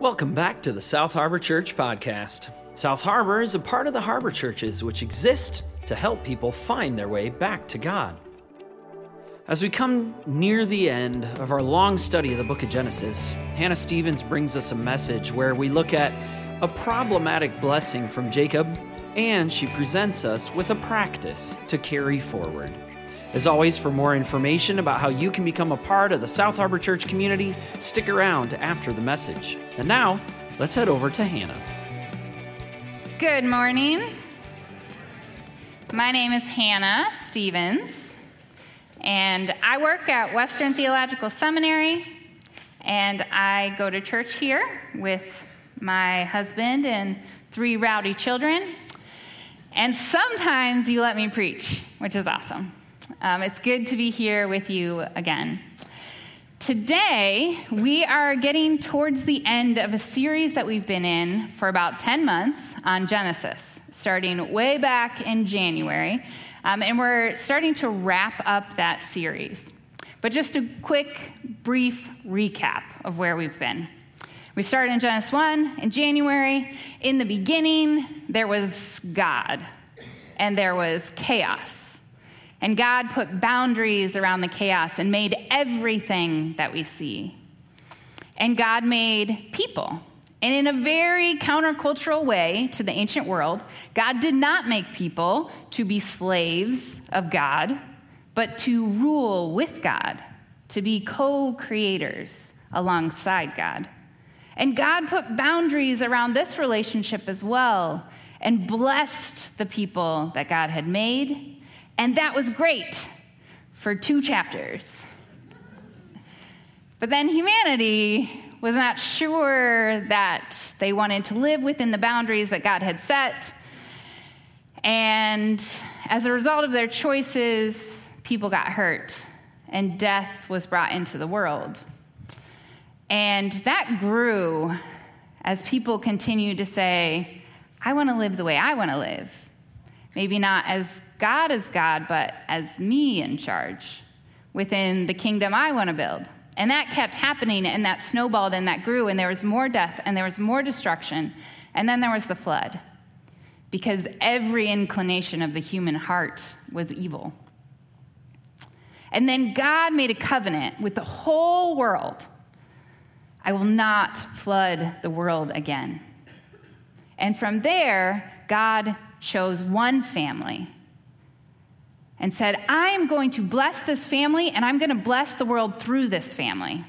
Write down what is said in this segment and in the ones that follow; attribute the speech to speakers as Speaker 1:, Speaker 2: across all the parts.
Speaker 1: Welcome back to the South Harbor Church podcast. South Harbor is a part of the Harbor Churches which exist to help people find their way back to God. As we come near the end of our long study of the book of Genesis, Hannah Stevens brings us a message where we look at a problematic blessing from Jacob and she presents us with a practice to carry forward. As always, for more information about how you can become a part of the South Harbor Church community, stick around after the message. And now, let's head over to Hannah.
Speaker 2: Good morning. My name is Hannah Stevens, and I work at Western Theological Seminary, and I go to church here with my husband and three rowdy children. And sometimes you let me preach, which is awesome. Um, it's good to be here with you again. Today, we are getting towards the end of a series that we've been in for about 10 months on Genesis, starting way back in January. Um, and we're starting to wrap up that series. But just a quick, brief recap of where we've been. We started in Genesis 1 in January. In the beginning, there was God, and there was chaos and God put boundaries around the chaos and made everything that we see. And God made people. And in a very countercultural way to the ancient world, God did not make people to be slaves of God, but to rule with God, to be co creators alongside God. And God put boundaries around this relationship as well and blessed the people that God had made and that was great for two chapters. But then humanity was not sure that they wanted to live within the boundaries that God had set. And as a result of their choices, people got hurt and death was brought into the world. And that grew as people continued to say, I want to live the way I want to live. Maybe not as God is God, but as me in charge within the kingdom I want to build. And that kept happening, and that snowballed, and that grew, and there was more death, and there was more destruction. And then there was the flood, because every inclination of the human heart was evil. And then God made a covenant with the whole world I will not flood the world again. And from there, God chose one family and said, I am going to bless this family and I'm going to bless the world through this family.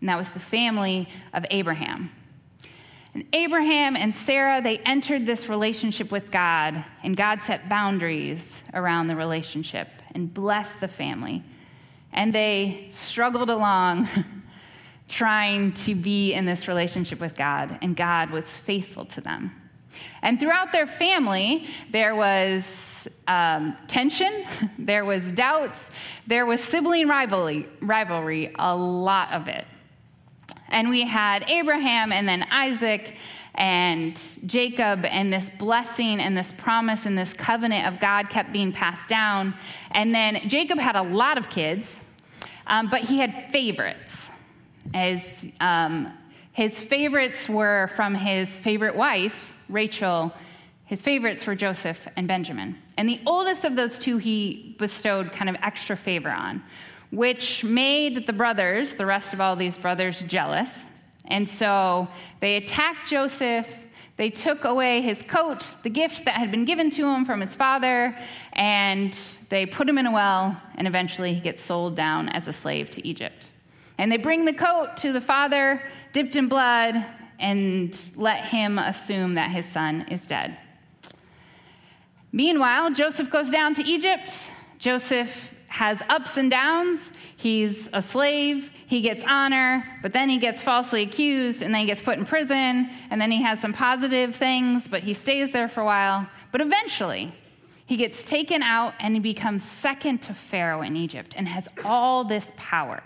Speaker 2: And that was the family of Abraham. And Abraham and Sarah, they entered this relationship with God, and God set boundaries around the relationship and blessed the family. And they struggled along trying to be in this relationship with God, and God was faithful to them. And throughout their family, there was um, tension, there was doubts, there was sibling rivalry, rivalry, a lot of it. And we had Abraham and then Isaac and Jacob, and this blessing and this promise and this covenant of God kept being passed down. And then Jacob had a lot of kids, um, but he had favorites. As um, his favorites were from his favorite wife, Rachel, his favorites were Joseph and Benjamin. And the oldest of those two he bestowed kind of extra favor on, which made the brothers, the rest of all these brothers, jealous. And so they attacked Joseph. They took away his coat, the gift that had been given to him from his father, and they put him in a well, and eventually he gets sold down as a slave to Egypt. And they bring the coat to the father, dipped in blood, and let him assume that his son is dead. Meanwhile, Joseph goes down to Egypt. Joseph has ups and downs. He's a slave, he gets honor, but then he gets falsely accused, and then he gets put in prison, and then he has some positive things, but he stays there for a while. But eventually, he gets taken out and he becomes second to Pharaoh in Egypt and has all this power.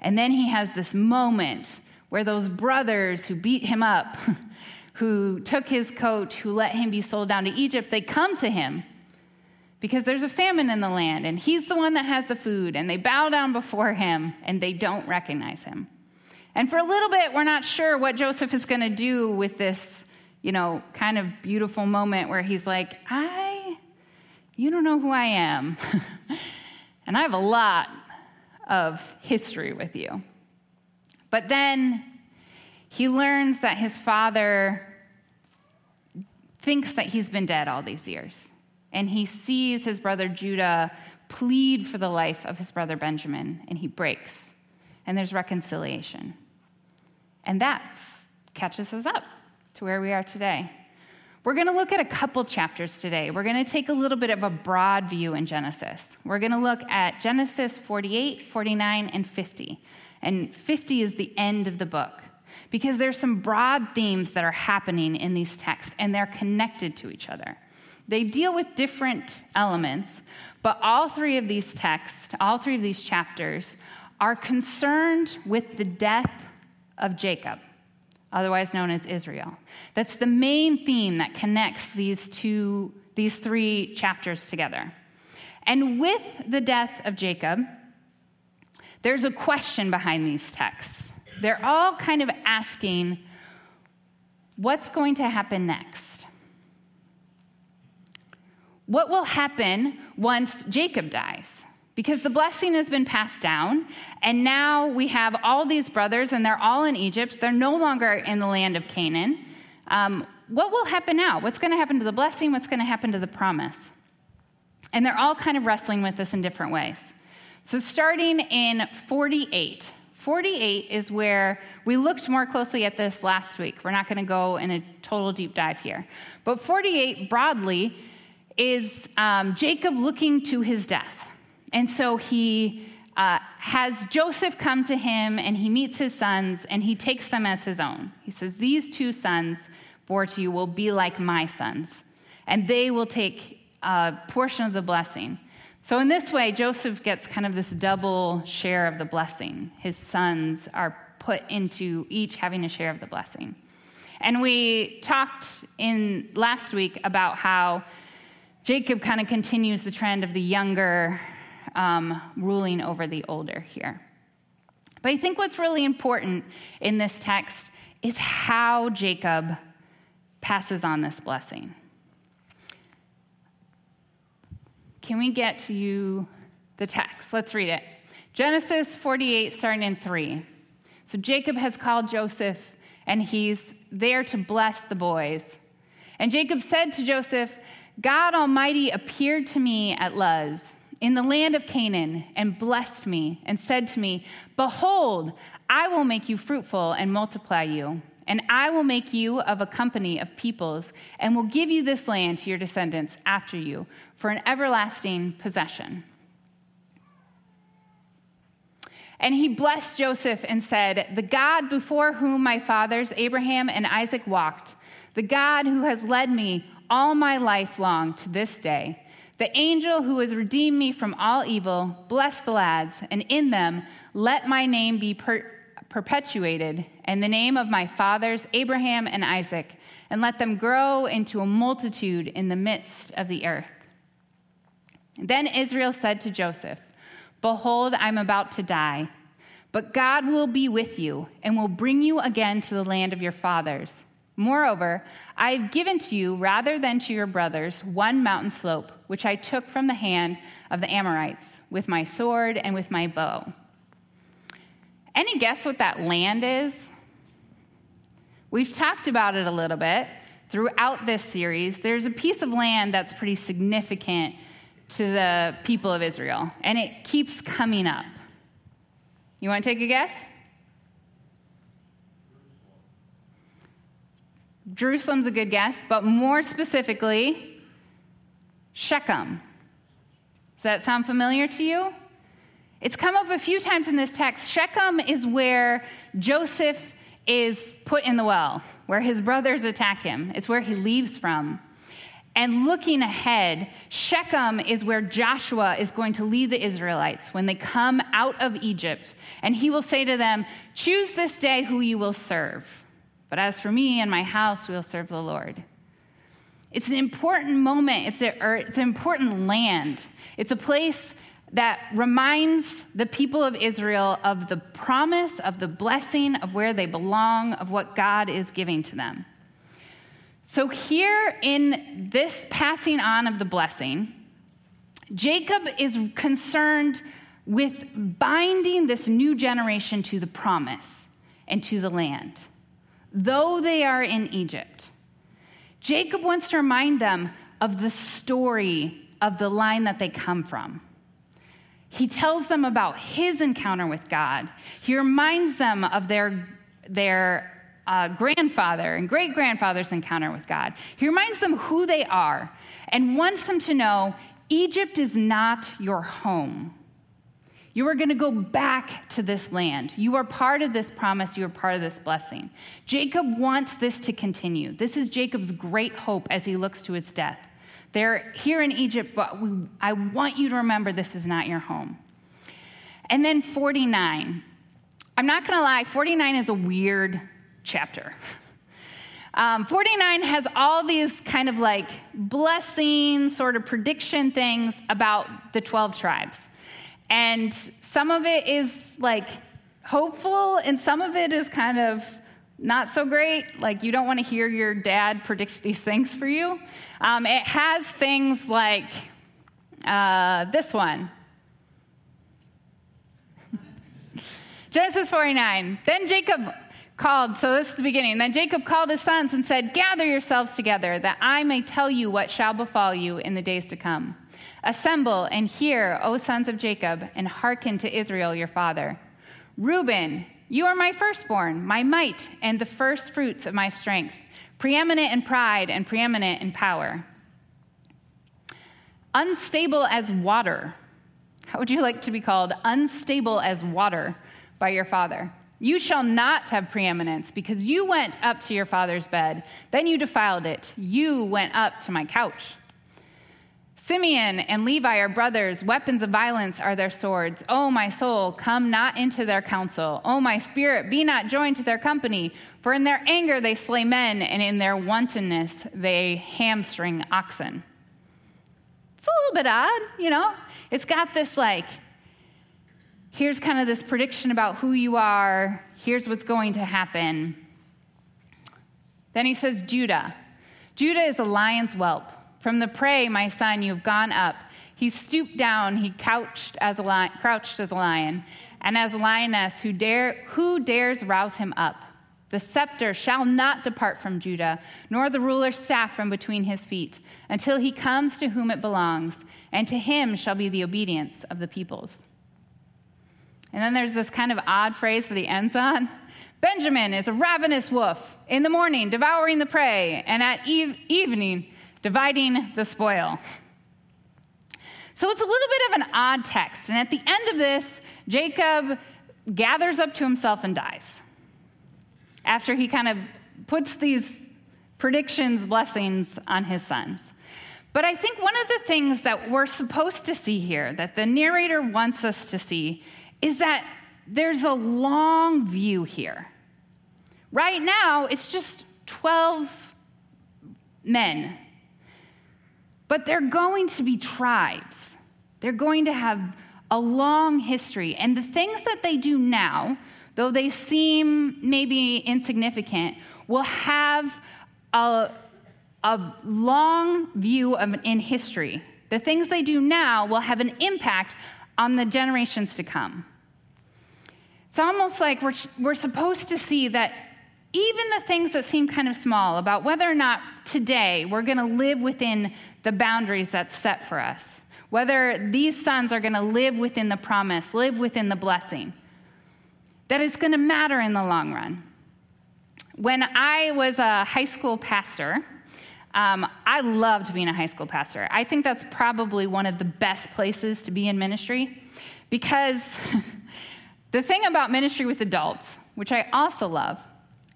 Speaker 2: And then he has this moment where those brothers who beat him up, who took his coat, who let him be sold down to Egypt, they come to him because there's a famine in the land and he's the one that has the food and they bow down before him and they don't recognize him. And for a little bit, we're not sure what Joseph is going to do with this, you know, kind of beautiful moment where he's like, I, you don't know who I am. and I have a lot of history with you. But then he learns that his father thinks that he's been dead all these years. And he sees his brother Judah plead for the life of his brother Benjamin, and he breaks. And there's reconciliation. And that catches us up to where we are today. We're going to look at a couple chapters today. We're going to take a little bit of a broad view in Genesis. We're going to look at Genesis 48, 49, and 50. And 50 is the end of the book because there's some broad themes that are happening in these texts and they're connected to each other. They deal with different elements, but all three of these texts, all three of these chapters, are concerned with the death of Jacob, otherwise known as Israel. That's the main theme that connects these two, these three chapters together. And with the death of Jacob, there's a question behind these texts. They're all kind of asking, what's going to happen next? What will happen once Jacob dies? because the blessing has been passed down, and now we have all these brothers, and they're all in Egypt. They're no longer in the land of Canaan. Um, what will happen now? What's going to happen to the blessing? What's going to happen to the promise? And they're all kind of wrestling with this in different ways. So, starting in 48, 48 is where we looked more closely at this last week. We're not going to go in a total deep dive here. But 48 broadly is um, Jacob looking to his death. And so he uh, has Joseph come to him and he meets his sons and he takes them as his own. He says, These two sons bore to you will be like my sons, and they will take a portion of the blessing. So, in this way, Joseph gets kind of this double share of the blessing. His sons are put into each having a share of the blessing. And we talked in last week about how Jacob kind of continues the trend of the younger um, ruling over the older here. But I think what's really important in this text is how Jacob passes on this blessing. Can we get to you the text? Let's read it. Genesis 48, starting in 3. So Jacob has called Joseph, and he's there to bless the boys. And Jacob said to Joseph, God Almighty appeared to me at Luz in the land of Canaan and blessed me and said to me, Behold, I will make you fruitful and multiply you, and I will make you of a company of peoples, and will give you this land to your descendants after you for an everlasting possession. And he blessed Joseph and said, The God before whom my fathers Abraham and Isaac walked, the God who has led me all my life long to this day, the angel who has redeemed me from all evil, bless the lads, and in them let my name be per- perpetuated, and the name of my fathers, Abraham and Isaac, and let them grow into a multitude in the midst of the earth. Then Israel said to Joseph, Behold, I'm about to die, but God will be with you and will bring you again to the land of your fathers. Moreover, I have given to you, rather than to your brothers, one mountain slope, which I took from the hand of the Amorites, with my sword and with my bow. Any guess what that land is? We've talked about it a little bit throughout this series. There's a piece of land that's pretty significant to the people of Israel, and it keeps coming up. You want to take a guess? Jerusalem's a good guess, but more specifically, Shechem. Does that sound familiar to you? It's come up a few times in this text. Shechem is where Joseph is put in the well, where his brothers attack him. It's where he leaves from. And looking ahead, Shechem is where Joshua is going to lead the Israelites when they come out of Egypt. And he will say to them, Choose this day who you will serve. But as for me and my house, we will serve the Lord. It's an important moment. It's, a, it's an important land. It's a place that reminds the people of Israel of the promise, of the blessing, of where they belong, of what God is giving to them. So, here in this passing on of the blessing, Jacob is concerned with binding this new generation to the promise and to the land, though they are in Egypt. Jacob wants to remind them of the story of the line that they come from. He tells them about his encounter with God. He reminds them of their, their uh, grandfather and great grandfather's encounter with God. He reminds them who they are and wants them to know Egypt is not your home. You are going to go back to this land. You are part of this promise. You are part of this blessing. Jacob wants this to continue. This is Jacob's great hope as he looks to his death. They're here in Egypt, but we, I want you to remember this is not your home. And then 49. I'm not going to lie, 49 is a weird chapter. Um, 49 has all these kind of like blessing, sort of prediction things about the 12 tribes. And some of it is like hopeful, and some of it is kind of not so great. Like you don't want to hear your dad predict these things for you. Um, it has things like uh, this one Genesis 49. Then Jacob called, so this is the beginning. Then Jacob called his sons and said, Gather yourselves together, that I may tell you what shall befall you in the days to come. Assemble and hear, O sons of Jacob, and hearken to Israel your father. Reuben, you are my firstborn, my might, and the first fruits of my strength, preeminent in pride and preeminent in power. Unstable as water. How would you like to be called? Unstable as water by your father. You shall not have preeminence because you went up to your father's bed. Then you defiled it. You went up to my couch. Simeon and Levi are brothers. Weapons of violence are their swords. O my soul, come not into their counsel. O my spirit, be not joined to their company. For in their anger they slay men, and in their wantonness they hamstring oxen. It's a little bit odd, you know? It's got this like, here's kind of this prediction about who you are, here's what's going to happen. Then he says, Judah. Judah is a lion's whelp. From the prey, my son, you have gone up. He stooped down, he couched as a lion, crouched as a lion, and as a lioness, who, dare, who dares rouse him up? The scepter shall not depart from Judah, nor the ruler's staff from between his feet, until he comes to whom it belongs, and to him shall be the obedience of the peoples. And then there's this kind of odd phrase that he ends on Benjamin is a ravenous wolf, in the morning devouring the prey, and at eve- evening dividing the spoil. So it's a little bit of an odd text. And at the end of this, Jacob gathers up to himself and dies. After he kind of puts these predictions, blessings on his sons. But I think one of the things that we're supposed to see here, that the narrator wants us to see, is that there's a long view here. Right now, it's just 12 men, but they're going to be tribes. They're going to have a long history. And the things that they do now, though they seem maybe insignificant, will have a, a long view of, in history. The things they do now will have an impact on the generations to come. It's almost like we're, we're supposed to see that even the things that seem kind of small about whether or not today we're going to live within the boundaries that's set for us, whether these sons are going to live within the promise, live within the blessing, that it's going to matter in the long run. When I was a high school pastor, um, I loved being a high school pastor. I think that's probably one of the best places to be in ministry because the thing about ministry with adults, which I also love,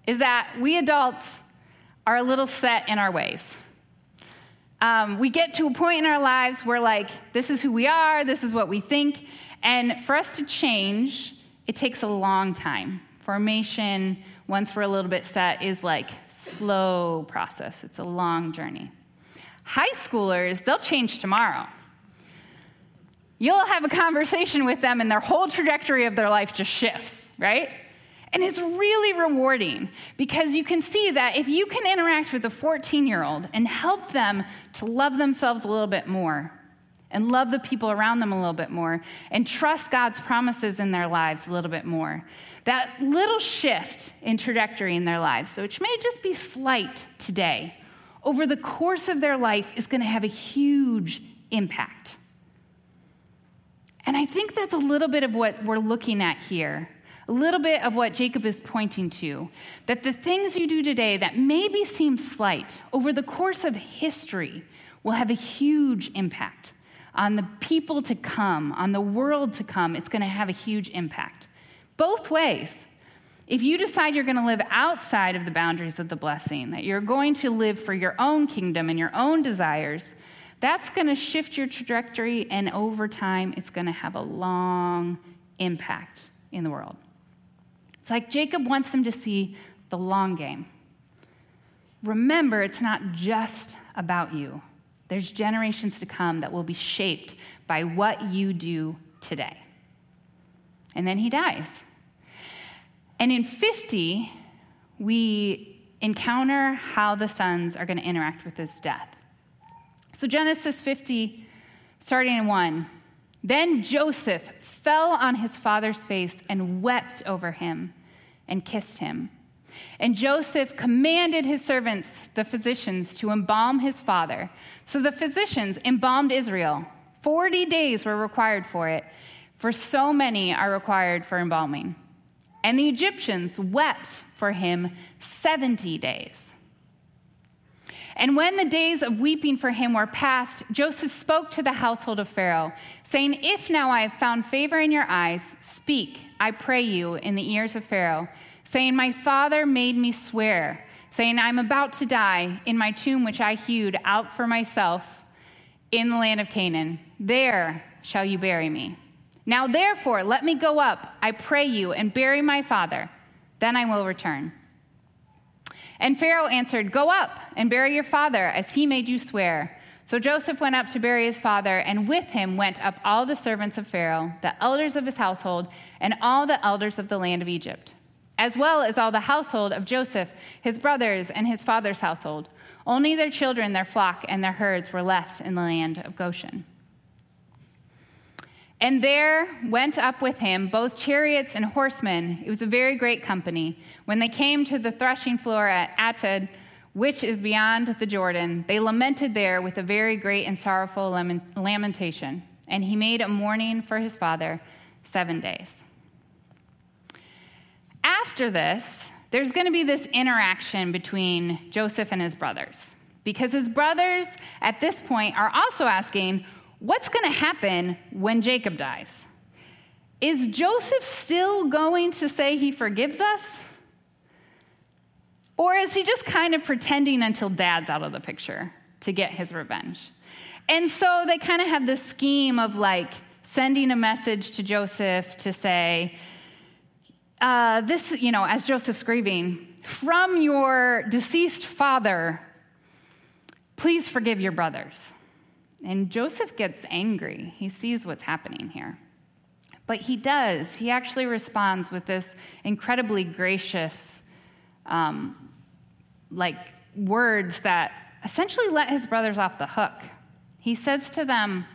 Speaker 2: is that we adults are a little set in our ways. Um, we get to a point in our lives where, like, this is who we are, this is what we think, and for us to change, it takes a long time. Formation, once we're a little bit set, is like slow process. It's a long journey. High schoolers, they'll change tomorrow. you'll have a conversation with them and their whole trajectory of their life just shifts, right? And it's really rewarding because you can see that if you can interact with a 14 year old and help them to love themselves a little bit more and love the people around them a little bit more and trust God's promises in their lives a little bit more, that little shift in trajectory in their lives, which may just be slight today, over the course of their life is going to have a huge impact. And I think that's a little bit of what we're looking at here a little bit of what Jacob is pointing to that the things you do today that maybe seem slight over the course of history will have a huge impact on the people to come, on the world to come. It's going to have a huge impact. Both ways. If you decide you're going to live outside of the boundaries of the blessing, that you're going to live for your own kingdom and your own desires, that's going to shift your trajectory, and over time, it's going to have a long impact in the world. Like Jacob wants them to see the long game. Remember, it's not just about you. There's generations to come that will be shaped by what you do today. And then he dies. And in 50, we encounter how the sons are going to interact with his death. So, Genesis 50, starting in 1. Then Joseph fell on his father's face and wept over him and kissed him. And Joseph commanded his servants, the physicians, to embalm his father. So the physicians embalmed Israel. Forty days were required for it, for so many are required for embalming. And the Egyptians wept for him 70 days. And when the days of weeping for him were past, Joseph spoke to the household of Pharaoh, saying, If now I have found favor in your eyes, speak, I pray you, in the ears of Pharaoh, saying, My father made me swear, saying, I'm about to die in my tomb which I hewed out for myself in the land of Canaan. There shall you bury me. Now therefore, let me go up, I pray you, and bury my father. Then I will return. And Pharaoh answered, Go up and bury your father, as he made you swear. So Joseph went up to bury his father, and with him went up all the servants of Pharaoh, the elders of his household, and all the elders of the land of Egypt, as well as all the household of Joseph, his brothers, and his father's household. Only their children, their flock, and their herds were left in the land of Goshen. And there went up with him both chariots and horsemen. It was a very great company. When they came to the threshing floor at Atad, which is beyond the Jordan, they lamented there with a very great and sorrowful lamentation. And he made a mourning for his father seven days. After this, there's going to be this interaction between Joseph and his brothers. Because his brothers at this point are also asking, what's going to happen when Jacob dies? Is Joseph still going to say he forgives us? Or is he just kind of pretending until dad's out of the picture to get his revenge? And so they kind of have this scheme of like sending a message to Joseph to say, uh, this, you know, as Joseph's grieving, from your deceased father, please forgive your brothers. And Joseph gets angry. He sees what's happening here. But he does. He actually responds with this incredibly gracious, um, like, words that essentially let his brothers off the hook. He says to them,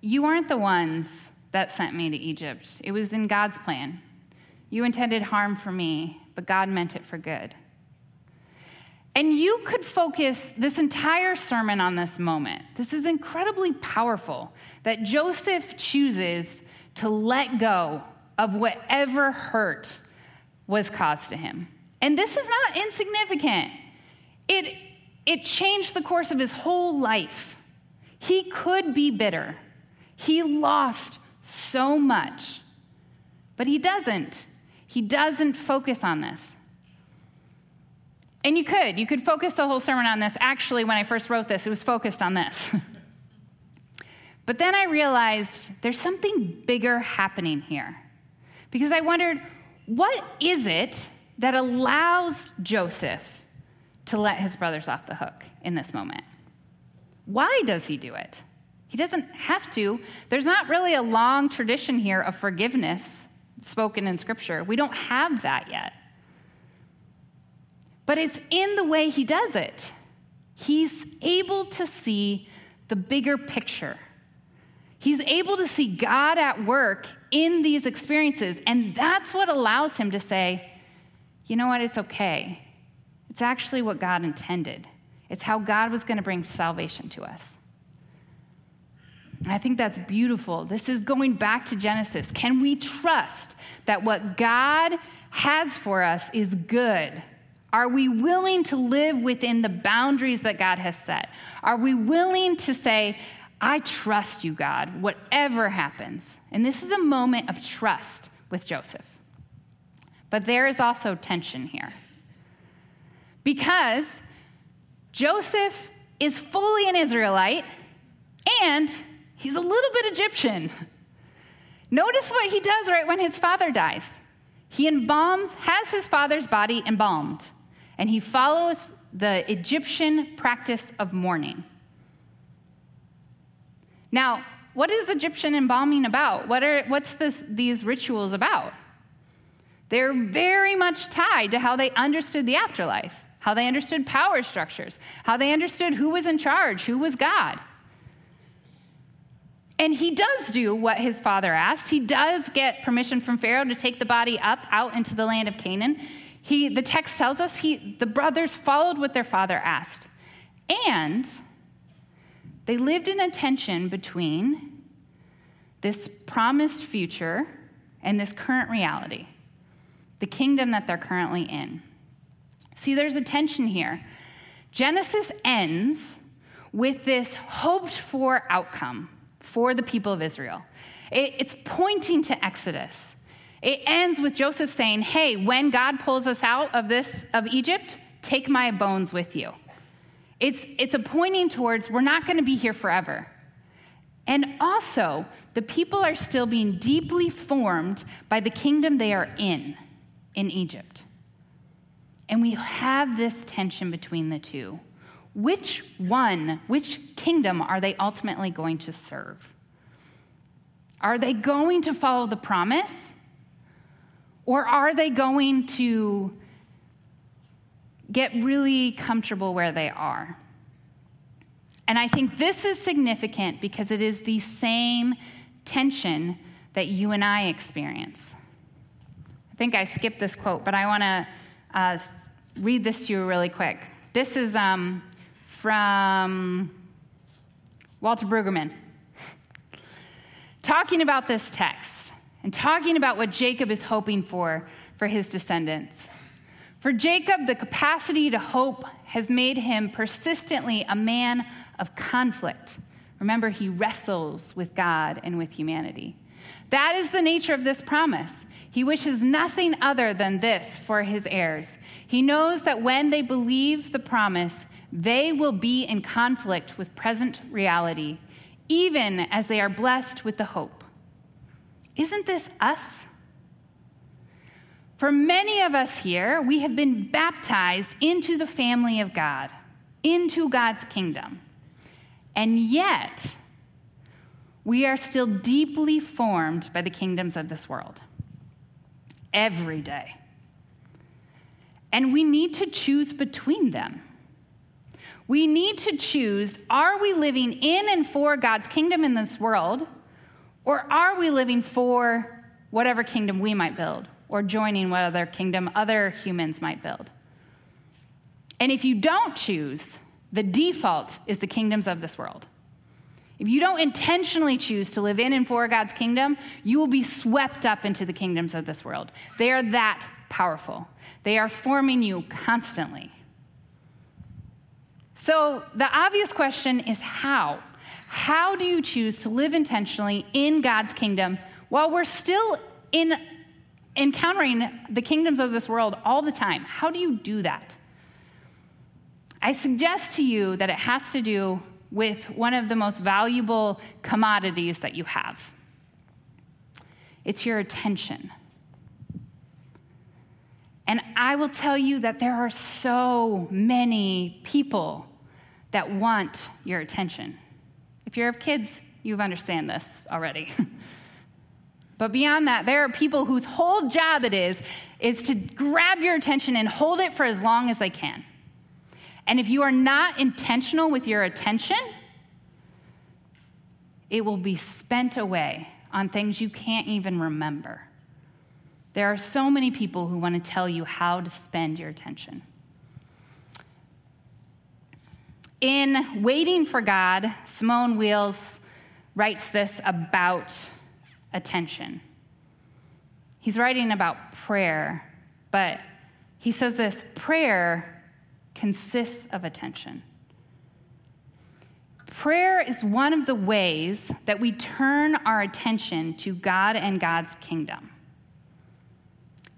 Speaker 2: You aren't the ones that sent me to Egypt, it was in God's plan. You intended harm for me, but God meant it for good. And you could focus this entire sermon on this moment. This is incredibly powerful that Joseph chooses to let go of whatever hurt was caused to him. And this is not insignificant. It, it changed the course of his whole life. He could be bitter. He lost so much, but he doesn't. He doesn't focus on this. And you could. You could focus the whole sermon on this. Actually, when I first wrote this, it was focused on this. but then I realized there's something bigger happening here. Because I wondered, what is it that allows Joseph to let his brothers off the hook in this moment? Why does he do it? He doesn't have to. There's not really a long tradition here of forgiveness spoken in Scripture. We don't have that yet. But it's in the way he does it. He's able to see the bigger picture. He's able to see God at work in these experiences. And that's what allows him to say, you know what, it's okay. It's actually what God intended, it's how God was going to bring salvation to us. I think that's beautiful. This is going back to Genesis. Can we trust that what God has for us is good? Are we willing to live within the boundaries that God has set? Are we willing to say, I trust you, God, whatever happens? And this is a moment of trust with Joseph. But there is also tension here. Because Joseph is fully an Israelite and he's a little bit Egyptian. Notice what he does right when his father dies. He embalms, has his father's body embalmed, and he follows the Egyptian practice of mourning. Now, what is Egyptian embalming about? What are, what's this, these rituals about? They're very much tied to how they understood the afterlife, how they understood power structures, how they understood who was in charge, who was God. And he does do what his father asked. He does get permission from Pharaoh to take the body up out into the land of Canaan. He, the text tells us he, the brothers followed what their father asked. And they lived in a tension between this promised future and this current reality, the kingdom that they're currently in. See, there's a tension here. Genesis ends with this hoped for outcome for the people of Israel. It, it's pointing to Exodus. It ends with Joseph saying, Hey, when God pulls us out of this, of Egypt, take my bones with you. It's, it's a pointing towards we're not going to be here forever. And also, the people are still being deeply formed by the kingdom they are in, in Egypt. And we have this tension between the two. Which one, which kingdom are they ultimately going to serve? Are they going to follow the promise? Or are they going to get really comfortable where they are? And I think this is significant because it is the same tension that you and I experience. I think I skipped this quote, but I want to uh, read this to you really quick. This is um, from Walter Brueggemann, talking about this text and talking about what Jacob is hoping for for his descendants. For Jacob, the capacity to hope has made him persistently a man of conflict. Remember, he wrestles with God and with humanity. That is the nature of this promise. He wishes nothing other than this for his heirs. He knows that when they believe the promise, they will be in conflict with present reality, even as they are blessed with the hope. Isn't this us? For many of us here, we have been baptized into the family of God, into God's kingdom. And yet, we are still deeply formed by the kingdoms of this world every day. And we need to choose between them. We need to choose are we living in and for God's kingdom in this world, or are we living for whatever kingdom we might build, or joining what other kingdom other humans might build? And if you don't choose, the default is the kingdoms of this world. If you don't intentionally choose to live in and for God's kingdom, you will be swept up into the kingdoms of this world. They are that powerful, they are forming you constantly. So the obvious question is how? How do you choose to live intentionally in God's kingdom while we're still in encountering the kingdoms of this world all the time? How do you do that? I suggest to you that it has to do with one of the most valuable commodities that you have. It's your attention. And I will tell you that there are so many people that want your attention. If you have kids, you understand this already. but beyond that, there are people whose whole job it is is to grab your attention and hold it for as long as they can. And if you are not intentional with your attention, it will be spent away on things you can't even remember. There are so many people who want to tell you how to spend your attention. In Waiting for God, Simone Weil writes this about attention. He's writing about prayer, but he says this prayer consists of attention. Prayer is one of the ways that we turn our attention to God and God's kingdom.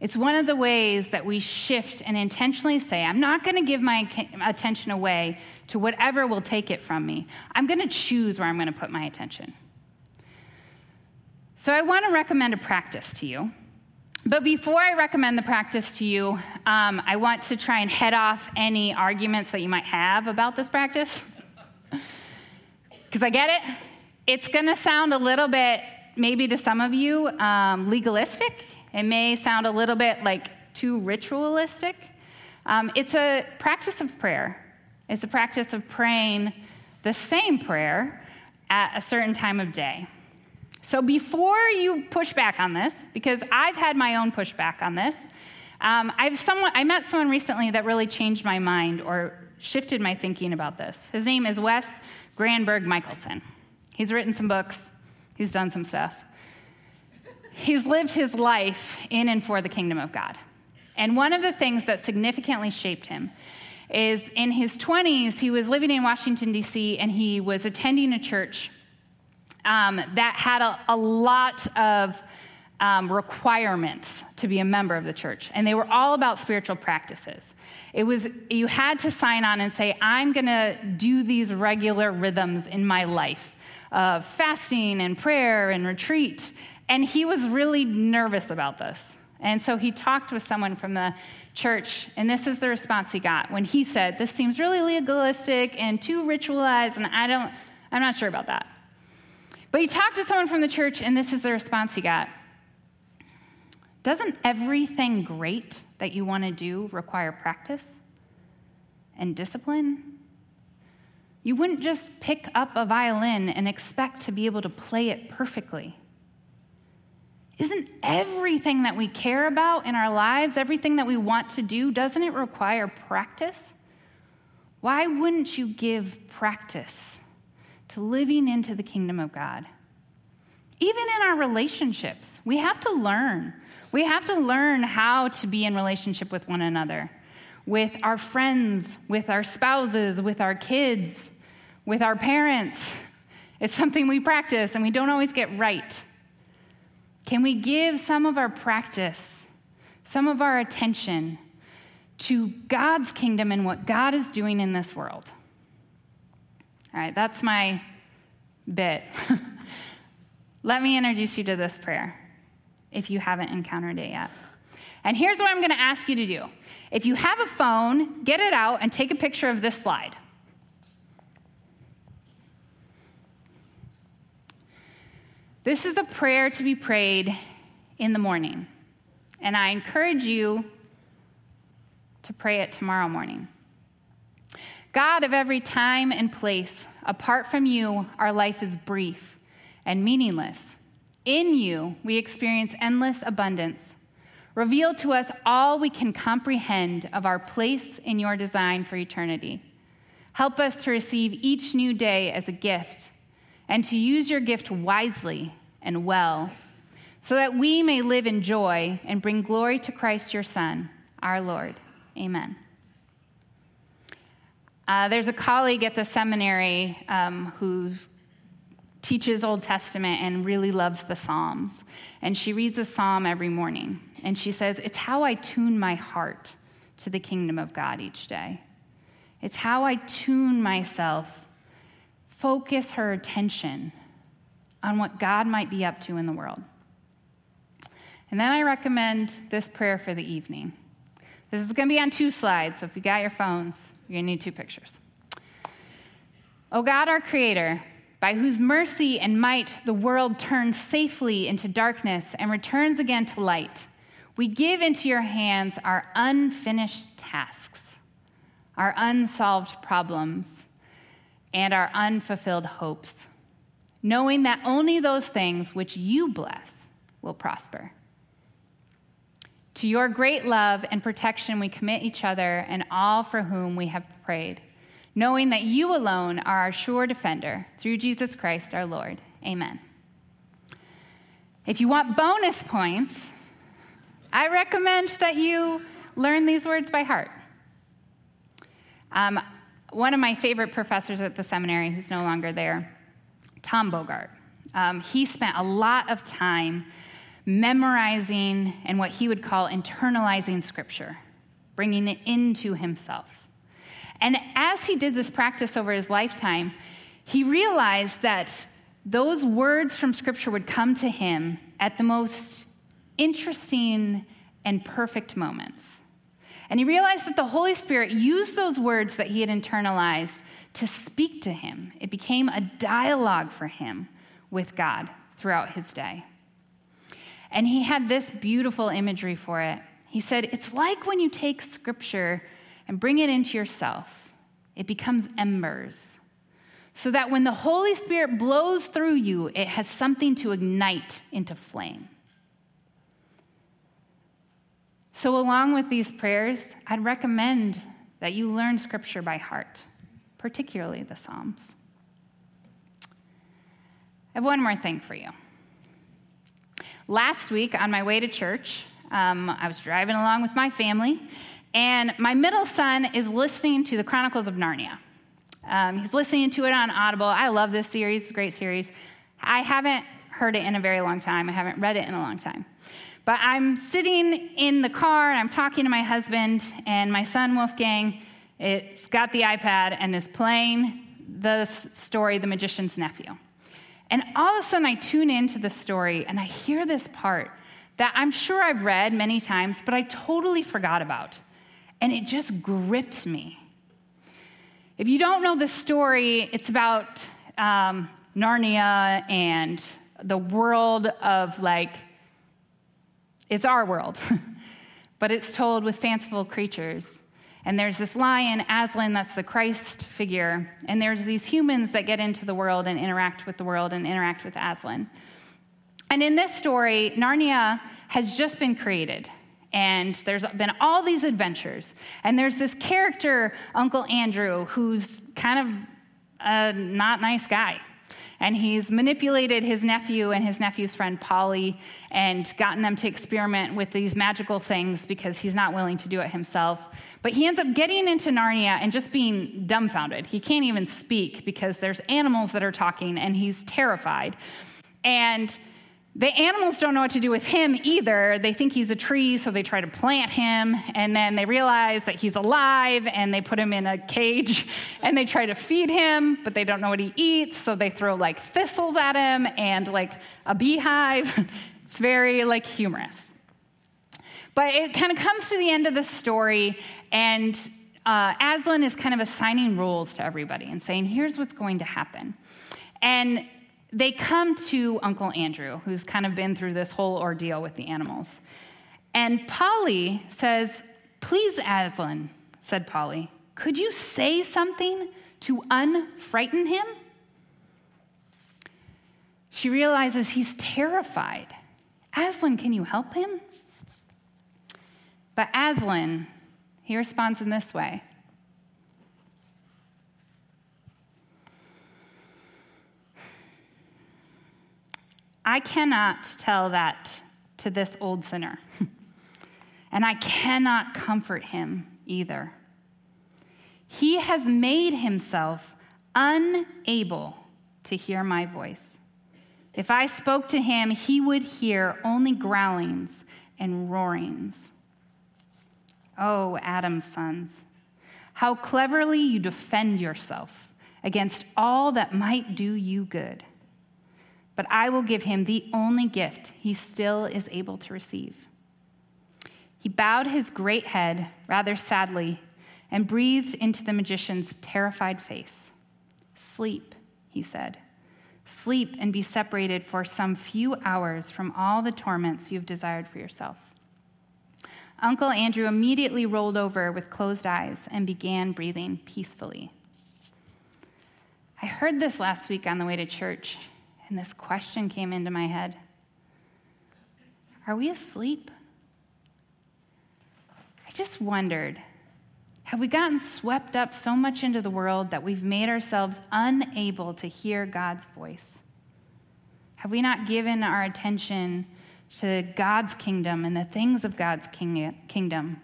Speaker 2: It's one of the ways that we shift and intentionally say, I'm not going to give my attention away to whatever will take it from me. I'm going to choose where I'm going to put my attention. So I want to recommend a practice to you. But before I recommend the practice to you, um, I want to try and head off any arguments that you might have about this practice. Because I get it. It's going to sound a little bit, maybe to some of you, um, legalistic. It may sound a little bit like too ritualistic. Um, it's a practice of prayer, it's a practice of praying the same prayer at a certain time of day. So before you push back on this, because I've had my own pushback on this, um, I've someone, I met someone recently that really changed my mind or shifted my thinking about this. His name is Wes Granberg Michaelson. He's written some books, he's done some stuff. He's lived his life in and for the kingdom of God. And one of the things that significantly shaped him is in his 20s, he was living in Washington, D.C., and he was attending a church um, that had a, a lot of um, requirements to be a member of the church, and they were all about spiritual practices. It was you had to sign on and say, "I'm going to do these regular rhythms in my life of fasting and prayer and retreat." And he was really nervous about this, and so he talked with someone from the church, and this is the response he got when he said, "This seems really legalistic and too ritualized, and I don't, I'm not sure about that." But he talked to someone from the church, and this is the response he got Doesn't everything great that you want to do require practice and discipline? You wouldn't just pick up a violin and expect to be able to play it perfectly. Isn't everything that we care about in our lives, everything that we want to do, doesn't it require practice? Why wouldn't you give practice to living into the kingdom of God. Even in our relationships, we have to learn. We have to learn how to be in relationship with one another, with our friends, with our spouses, with our kids, with our parents. It's something we practice and we don't always get right. Can we give some of our practice, some of our attention to God's kingdom and what God is doing in this world? All right, that's my bit. Let me introduce you to this prayer if you haven't encountered it yet. And here's what I'm going to ask you to do. If you have a phone, get it out and take a picture of this slide. This is a prayer to be prayed in the morning. And I encourage you to pray it tomorrow morning. God of every time and place, apart from you, our life is brief and meaningless. In you, we experience endless abundance. Reveal to us all we can comprehend of our place in your design for eternity. Help us to receive each new day as a gift and to use your gift wisely and well, so that we may live in joy and bring glory to Christ your Son, our Lord. Amen. Uh, there's a colleague at the seminary um, who teaches Old Testament and really loves the Psalms. And she reads a psalm every morning. And she says, It's how I tune my heart to the kingdom of God each day. It's how I tune myself, focus her attention on what God might be up to in the world. And then I recommend this prayer for the evening. This is going to be on two slides, so if you got your phones, you're going to need two pictures. Oh God, our Creator, by whose mercy and might the world turns safely into darkness and returns again to light, we give into your hands our unfinished tasks, our unsolved problems, and our unfulfilled hopes, knowing that only those things which you bless will prosper. To your great love and protection, we commit each other and all for whom we have prayed knowing that you alone are our sure defender, through Jesus Christ our Lord. Amen. If you want bonus points, I recommend that you learn these words by heart. Um, one of my favorite professors at the seminary, who's no longer there, Tom Bogart, um, he spent a lot of time memorizing and what he would call internalizing scripture, bringing it into himself. And as he did this practice over his lifetime, he realized that those words from Scripture would come to him at the most interesting and perfect moments. And he realized that the Holy Spirit used those words that he had internalized to speak to him. It became a dialogue for him with God throughout his day. And he had this beautiful imagery for it. He said, It's like when you take Scripture and bring it into yourself. It becomes embers. So that when the Holy Spirit blows through you, it has something to ignite into flame. So, along with these prayers, I'd recommend that you learn Scripture by heart, particularly the Psalms. I have one more thing for you. Last week, on my way to church, um, I was driving along with my family, and my middle son is listening to the Chronicles of Narnia. Um, he's listening to it on Audible. I love this series, great series. I haven't heard it in a very long time, I haven't read it in a long time. But I'm sitting in the car and I'm talking to my husband, and my son Wolfgang, it's got the iPad and is playing the story, The Magician's Nephew. And all of a sudden, I tune into the story and I hear this part that I'm sure I've read many times, but I totally forgot about and it just gripped me. If you don't know the story, it's about um, Narnia and the world of like, it's our world, but it's told with fanciful creatures. And there's this lion, Aslan, that's the Christ figure. And there's these humans that get into the world and interact with the world and interact with Aslan. And in this story, Narnia has just been created and there's been all these adventures. And there's this character, Uncle Andrew, who's kind of a not nice guy. And he's manipulated his nephew and his nephew's friend Polly and gotten them to experiment with these magical things because he's not willing to do it himself. But he ends up getting into Narnia and just being dumbfounded. He can't even speak because there's animals that are talking and he's terrified. And the animals don't know what to do with him either. They think he's a tree, so they try to plant him, and then they realize that he's alive, and they put him in a cage, and they try to feed him, but they don't know what he eats, so they throw like thistles at him and like a beehive. it's very like humorous. But it kind of comes to the end of the story, and uh, Aslan is kind of assigning rules to everybody and saying, here's what's going to happen. And they come to Uncle Andrew, who's kind of been through this whole ordeal with the animals. And Polly says, Please, Aslan, said Polly, could you say something to unfrighten him? She realizes he's terrified. Aslan, can you help him? But Aslan, he responds in this way I cannot tell that to this old sinner, and I cannot comfort him either. He has made himself unable to hear my voice. If I spoke to him, he would hear only growlings and roarings. Oh, Adam's sons, how cleverly you defend yourself against all that might do you good but I will give him the only gift he still is able to receive. He bowed his great head rather sadly and breathed into the magician's terrified face. Sleep, he said, Sleep and be separated for some few hours from all the torments you've desired for yourself. Uncle Andrew immediately rolled over with closed eyes and began breathing peacefully. I heard this last week on the way to church, and this question came into my head Are we asleep? I just wondered have we gotten swept up so much into the world that we've made ourselves unable to hear God's voice? Have we not given our attention to God's kingdom and the things of God's king- kingdom?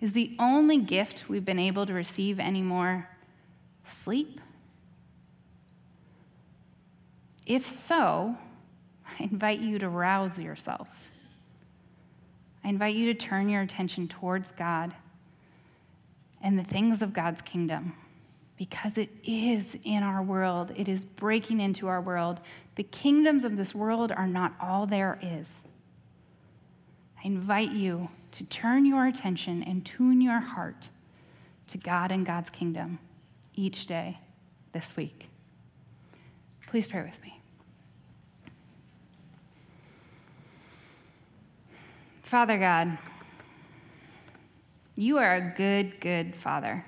Speaker 2: Is the only gift we've been able to receive anymore sleep? If so, I invite you to rouse yourself. I invite you to turn your attention towards God and the things of God's kingdom because it is in our world. It is breaking into our world. The kingdoms of this world are not all there is. I invite you to turn your attention and tune your heart to God and God's kingdom each day this week. Please pray with me. Father God, you are a good, good Father.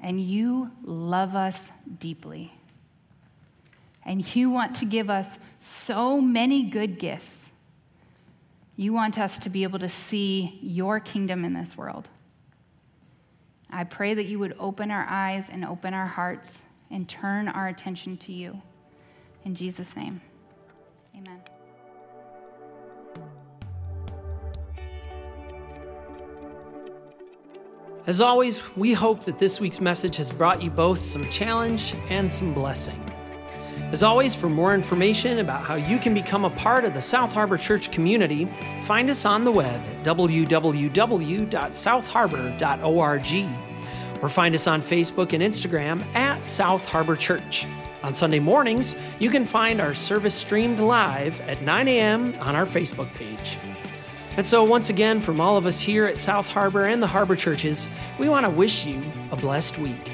Speaker 2: And you love us deeply. And you want to give us so many good gifts. You want us to be able to see your kingdom in this world. I pray that you would open our eyes and open our hearts and turn our attention to you. In Jesus' name,
Speaker 1: As always, we hope that this week's message has brought you both some challenge and some blessing. As always, for more information about how you can become a part of the South Harbor Church community, find us on the web at www.southharbor.org or find us on Facebook and Instagram at South Harbor Church. On Sunday mornings, you can find our service streamed live at 9 a.m. on our Facebook page. And so, once again, from all of us here at South Harbor and the Harbor Churches, we want to wish you a blessed week.